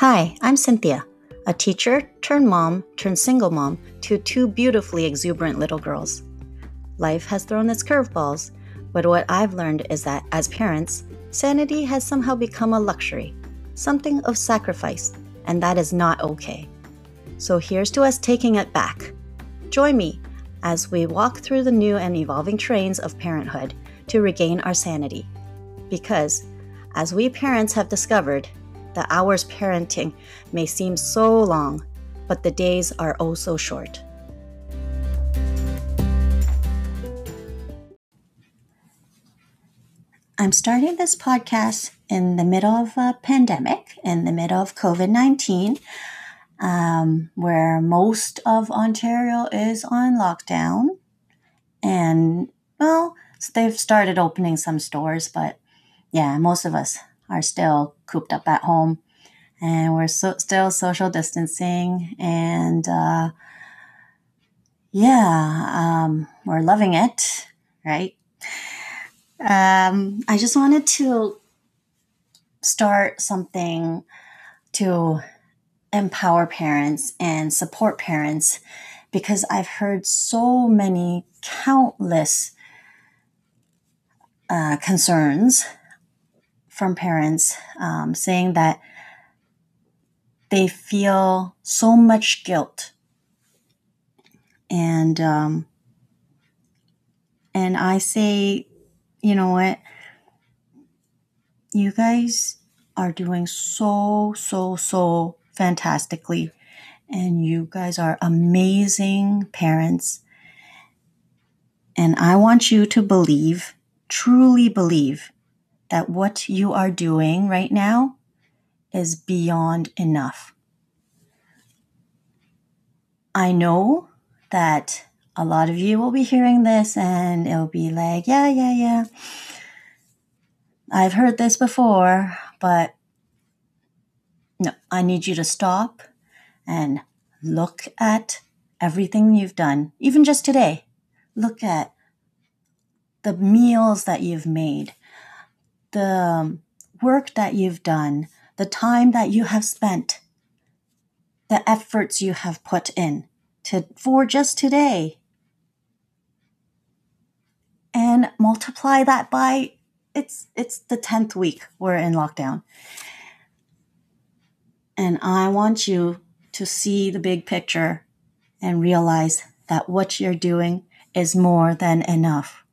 Hi, I'm Cynthia, a teacher turned mom turned single mom to two beautifully exuberant little girls. Life has thrown its curveballs, but what I've learned is that as parents, sanity has somehow become a luxury, something of sacrifice, and that is not okay. So here's to us taking it back. Join me as we walk through the new and evolving trains of parenthood to regain our sanity. Because, as we parents have discovered, the hours parenting may seem so long, but the days are oh so short. I'm starting this podcast in the middle of a pandemic, in the middle of COVID 19, um, where most of Ontario is on lockdown. And, well, they've started opening some stores, but yeah, most of us are still cooped up at home. And we're so, still social distancing and uh, yeah um, we're loving it right? Um, i just wanted to start something to empower parents and support parents because i've heard so many countless uh, concerns from parents um, saying that they feel so much guilt. And um, and I say, you know what, you guys are doing so so so fantastically, and you guys are amazing parents, and I want you to believe, truly believe, that what you are doing right now is beyond enough. I know that a lot of you will be hearing this and it'll be like, yeah, yeah, yeah. I've heard this before, but no, I need you to stop and look at everything you've done, even just today. Look at the meals that you've made, the um, work that you've done, the time that you have spent, the efforts you have put in to for just today. And multiply that by it's it's the 10th week we're in lockdown. And I want you to see the big picture and realize that what you're doing is more than enough.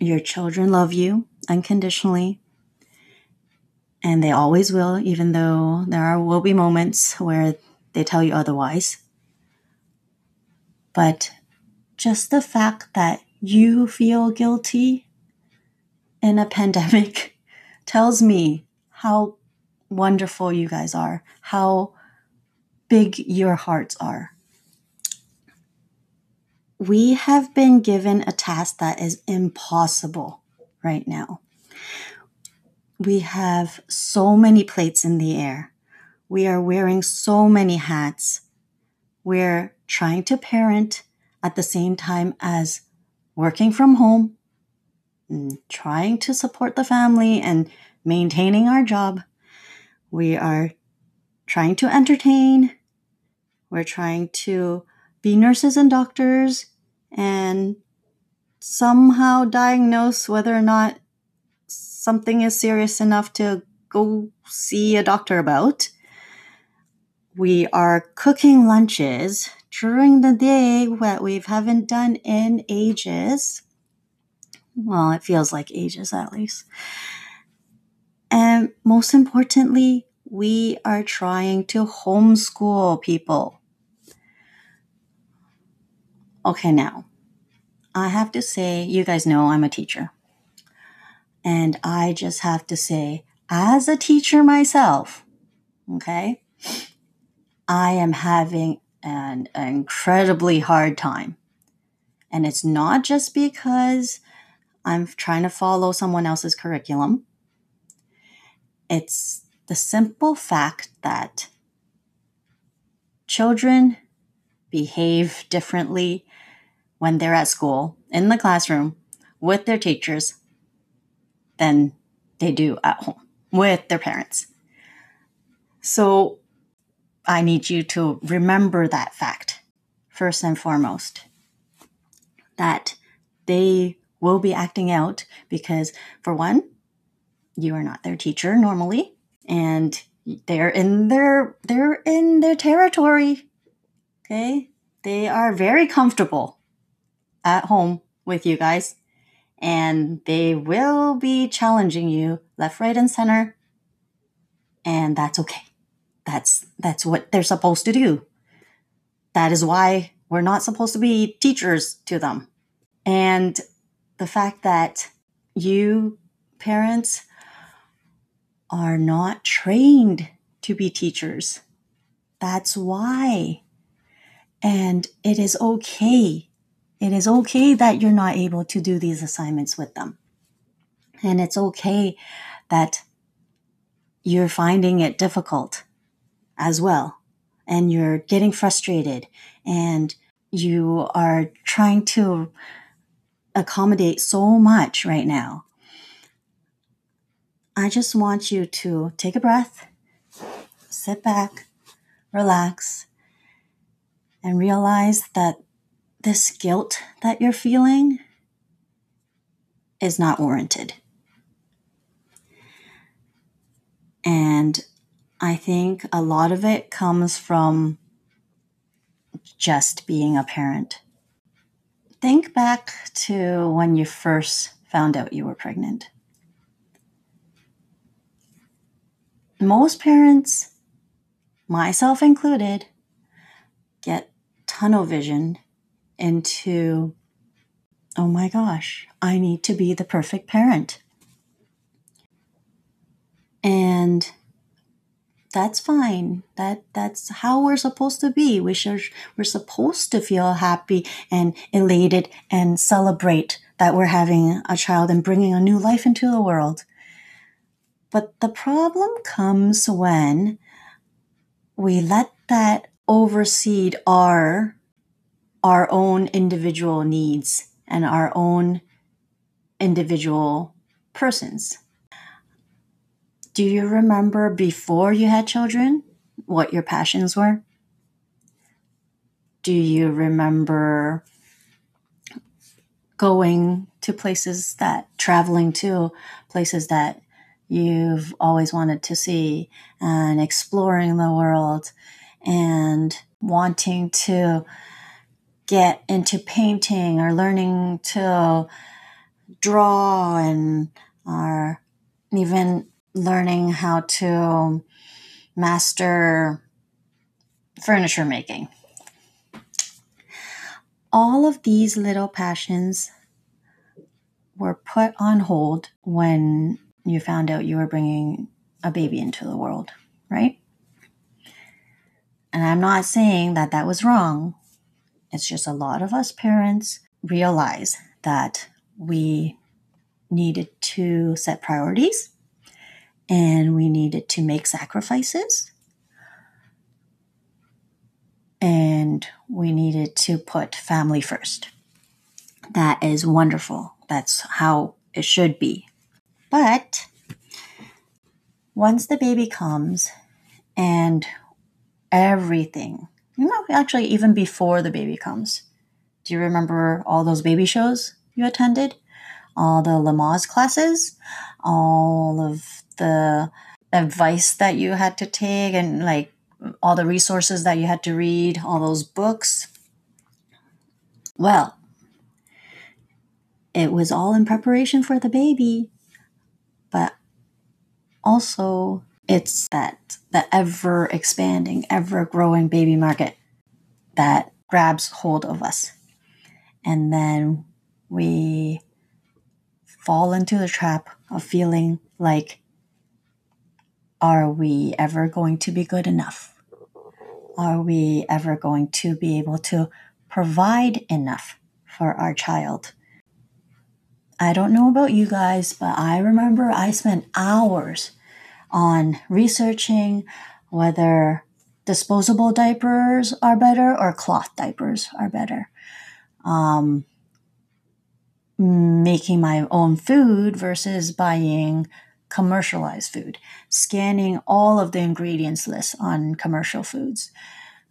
Your children love you unconditionally, and they always will, even though there are, will be moments where they tell you otherwise. But just the fact that you feel guilty in a pandemic tells me how wonderful you guys are, how big your hearts are we have been given a task that is impossible right now. We have so many plates in the air. We are wearing so many hats. We're trying to parent at the same time as working from home, mm, trying to support the family and maintaining our job. We are trying to entertain. We're trying to be nurses and doctors and somehow diagnose whether or not something is serious enough to go see a doctor about. We are cooking lunches during the day that we haven't done in ages. Well, it feels like ages at least. And most importantly, we are trying to homeschool people. Okay, now, I have to say, you guys know I'm a teacher. And I just have to say, as a teacher myself, okay, I am having an incredibly hard time. And it's not just because I'm trying to follow someone else's curriculum, it's the simple fact that children behave differently when they're at school in the classroom with their teachers than they do at home with their parents. So I need you to remember that fact first and foremost that they will be acting out because, for one, you are not their teacher normally, and they're in their they're in their territory. Okay, they are very comfortable at home with you guys, and they will be challenging you left, right, and center, and that's okay. That's that's what they're supposed to do. That is why we're not supposed to be teachers to them. And the fact that you parents are not trained to be teachers. That's why. And it is okay. It is okay that you're not able to do these assignments with them. And it's okay that you're finding it difficult as well. And you're getting frustrated and you are trying to accommodate so much right now. I just want you to take a breath, sit back, relax, and realize that this guilt that you're feeling is not warranted. And I think a lot of it comes from just being a parent. Think back to when you first found out you were pregnant. Most parents, myself included, get tunnel vision into, oh my gosh, I need to be the perfect parent. And that's fine. That that's how we're supposed to be. We should we're supposed to feel happy and elated and celebrate that we're having a child and bringing a new life into the world. But the problem comes when we let that overseed our our own individual needs and our own individual persons. Do you remember before you had children what your passions were? Do you remember going to places that, traveling to places that you've always wanted to see and exploring the world and wanting to get into painting or learning to draw and or even learning how to master furniture making. All of these little passions were put on hold when you found out you were bringing a baby into the world, right? And I'm not saying that that was wrong. It's just a lot of us parents realize that we needed to set priorities and we needed to make sacrifices and we needed to put family first. That is wonderful. That's how it should be. But once the baby comes and everything, you know, actually, even before the baby comes, do you remember all those baby shows you attended? All the Lamaze classes, all of the advice that you had to take and like all the resources that you had to read, all those books. Well, it was all in preparation for the baby, but also it's that the ever expanding, ever growing baby market that grabs hold of us. And then we fall into the trap of feeling like are we ever going to be good enough? Are we ever going to be able to provide enough for our child? I don't know about you guys, but I remember I spent hours on researching whether disposable diapers are better or cloth diapers are better. Um, making my own food versus buying commercialized food, scanning all of the ingredients list on commercial foods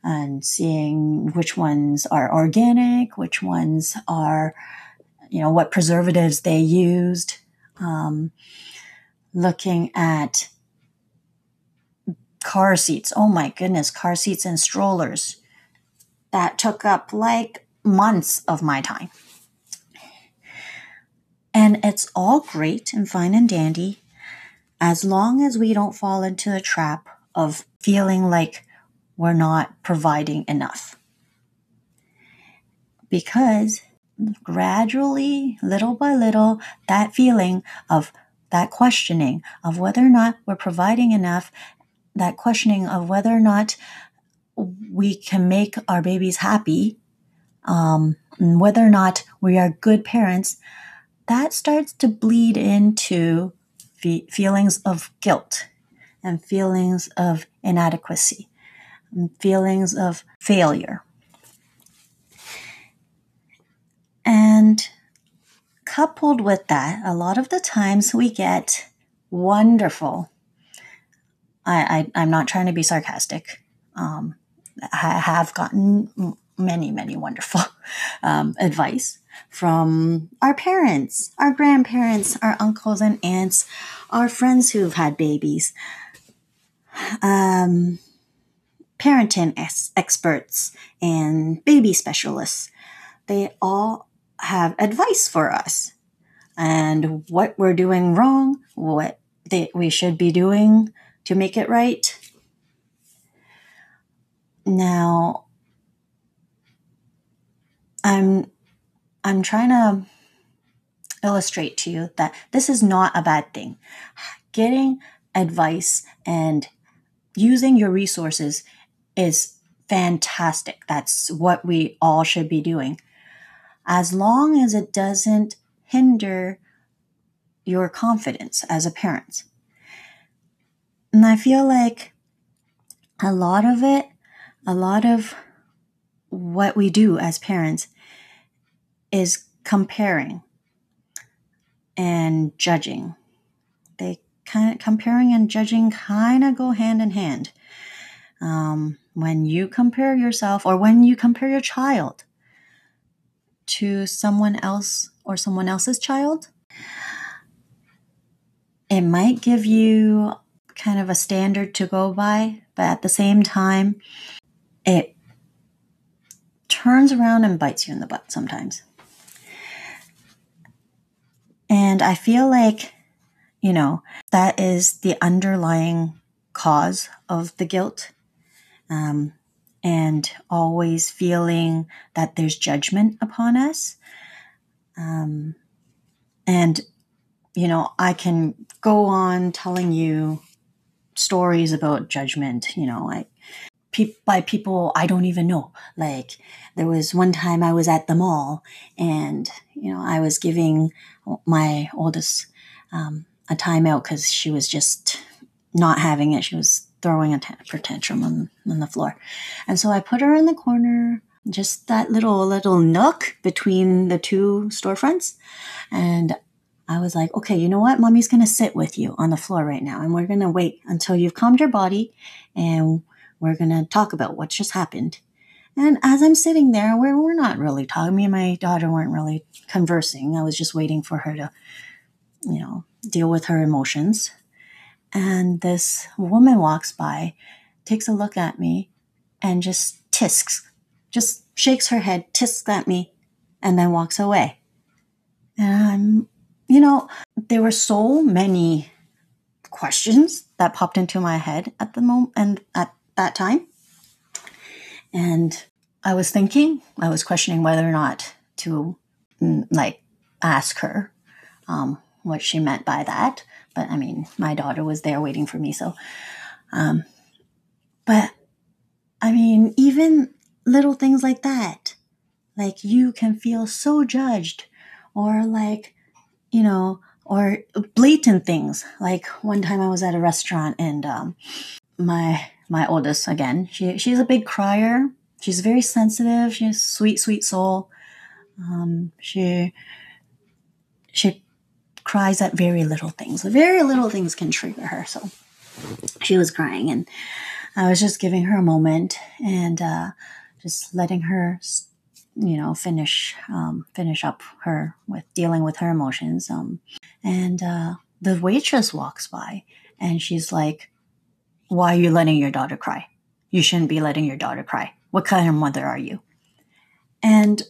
and seeing which ones are organic, which ones are, you know, what preservatives they used, um, looking at car seats. Oh my goodness, car seats and strollers. That took up like months of my time. And it's all great and fine and dandy as long as we don't fall into the trap of feeling like we're not providing enough. Because gradually, little by little, that feeling of that questioning of whether or not we're providing enough, that questioning of whether or not we can make our babies happy, um, whether or not we are good parents, that starts to bleed into fe- feelings of guilt and feelings of inadequacy and feelings of failure. And coupled with that, a lot of the times we get wonderful. I, I, am not trying to be sarcastic. Um, I have gotten many, many wonderful um, advice from our parents, our grandparents, our uncles and aunts, our friends who've had babies, um, parenting ex- experts, and baby specialists. They all have advice for us and what we're doing wrong, what they, we should be doing to make it right. Now, I'm I'm trying to illustrate to you that this is not a bad thing. Getting advice and using your resources is fantastic. That's what we all should be doing. As long as it doesn't hinder your confidence as a parent. And I feel like a lot of it, a lot of what we do as parents is comparing and judging. They kind of comparing and judging kind of go hand in hand. Um, when you compare yourself or when you compare your child to someone else or someone else's child, it might give you kind of a standard to go by, but at the same time, it turns around and bites you in the butt sometimes. And I feel like, you know, that is the underlying cause of the guilt. Um, and always feeling that there's judgment upon us. Um, and, you know, I can go on telling you stories about judgment, you know, like pe- by people I don't even know. Like there was one time I was at the mall and, you know, I was giving my oldest um, a timeout because she was just not having it. She was throwing a tantrum on, on the floor. And so I put her in the corner, just that little, little nook between the two storefronts. And I was like, okay, you know what? Mommy's going to sit with you on the floor right now. And we're going to wait until you've calmed your body and we're going to talk about what just happened. And as I'm sitting there, we're, we're not really talking. Me and my daughter weren't really conversing. I was just waiting for her to, you know, deal with her emotions. And this woman walks by, takes a look at me, and just tisks, just shakes her head, tisks at me, and then walks away. And I'm, you know, there were so many questions that popped into my head at the moment and at that time. And I was thinking, I was questioning whether or not to mm, like ask her um, what she meant by that. But I mean, my daughter was there waiting for me. So, um, but I mean, even little things like that, like you can feel so judged or like, you know, or blatant things. Like one time I was at a restaurant and um, my my oldest again. She she's a big crier. She's very sensitive. She's sweet, sweet soul. Um, she she cries at very little things. Very little things can trigger her. So she was crying, and I was just giving her a moment and uh, just letting her, you know, finish um, finish up her with dealing with her emotions. Um, and uh, the waitress walks by, and she's like, "Why are you letting your daughter cry? You shouldn't be letting your daughter cry. What kind of mother are you?" And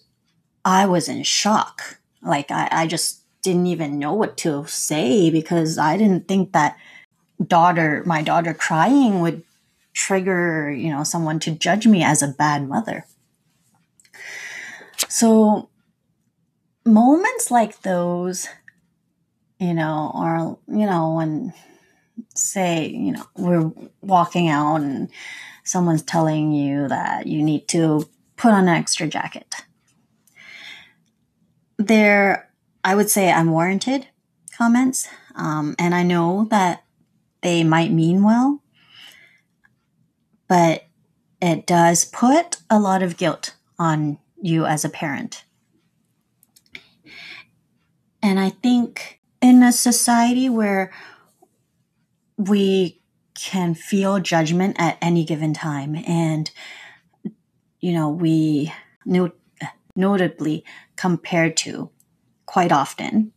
I was in shock. Like I, I just didn't even know what to say because I didn't think that daughter, my daughter crying would trigger, you know, someone to judge me as a bad mother. So moments like those, you know, or, you know, when say, you know, we're walking out and someone's telling you that you need to put on an extra jacket. There, I would say unwarranted comments. Um, and I know that they might mean well, but it does put a lot of guilt on you as a parent. And I think in a society where we can feel judgment at any given time, and you know, we not- notably compared to quite often,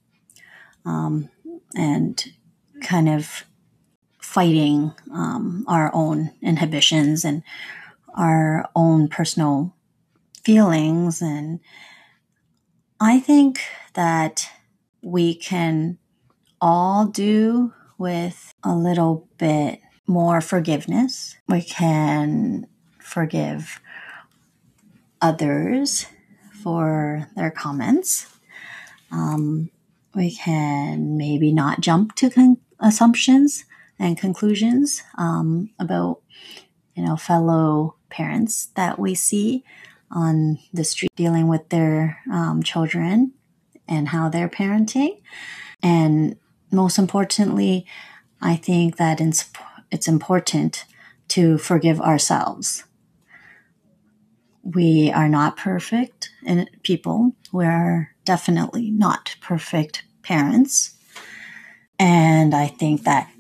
um, and kind of fighting um, our own inhibitions and our own personal feelings. And I think that we can all do with a little bit more forgiveness. We can forgive others for their comments. Um, we can maybe not jump to con- assumptions and conclusions um, about you know fellow parents that we see on the street dealing with their um, children and how they're parenting. And most importantly i think that it's, it's important to forgive ourselves. We are not perfect people. We're definitely not perfect parents. And i think that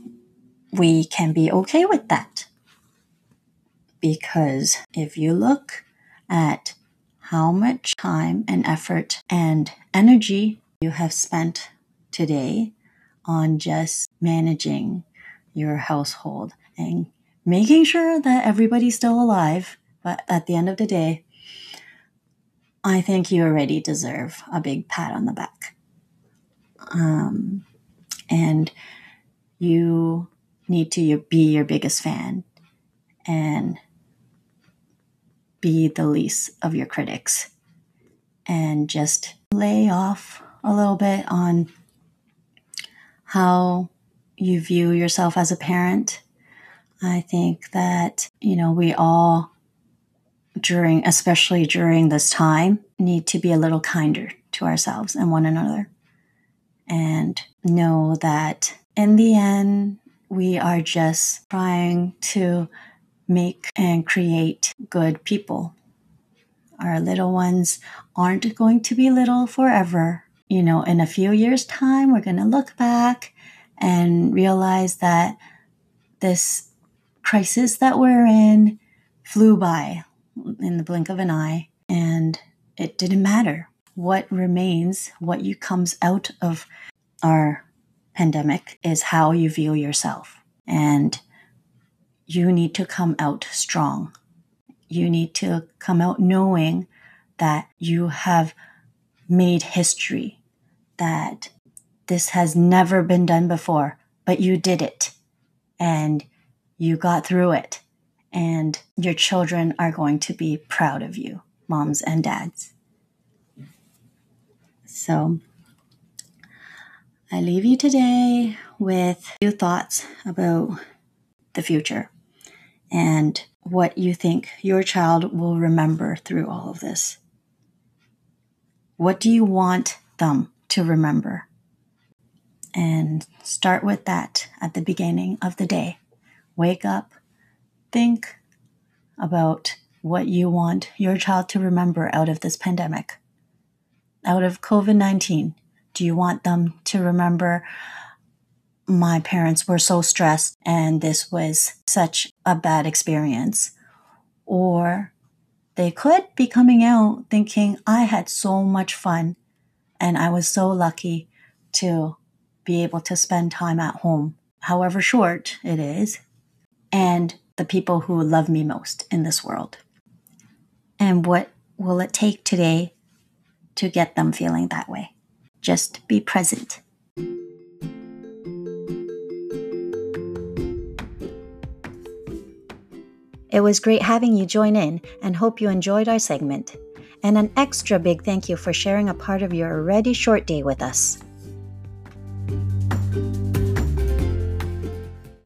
we can be okay with that. Because if you look at how much time and effort and energy you have spent today on just managing your household and making sure that everybody's still alive, but at the end of the day, I think you already deserve a big pat on the back. Um, and you need to be your biggest fan and be the least of your critics and just lay off a little bit on how you view yourself as a parent. I think that, you know, we all during, especially during this time, need to be a little kinder to ourselves and one another. And know that in the end, we are just trying to make and create good people. Our little ones aren't going to be little forever. You know, in a few years' time, we're going to look back and realize that this crisis that we're in flew by in the blink of an eye and it didn't matter. What remains, what you comes out of our pandemic is how you view yourself. And you need to come out strong. You need to come out knowing that you have made history, that this has never been done before, but you did it and you got through it. And your children are going to be proud of you, moms and dads. So, I leave you today with a few thoughts about the future and what you think your child will remember through all of this. What do you want them to remember? And start with that at the beginning of the day. Wake up, think about what you want your child to remember out of this pandemic, out of COVID 19 Do you want them to remember my parents were so stressed and this was such a bad experience? Or they could be coming out thinking, I had so much fun and I was so lucky to be able to spend time at home, however short it is, and the people who love me most in this world. And what will it take today to get them feeling that way? Just be present. It was great having you join in and hope you enjoyed our segment. And an extra big thank you for sharing a part of your already short day with us.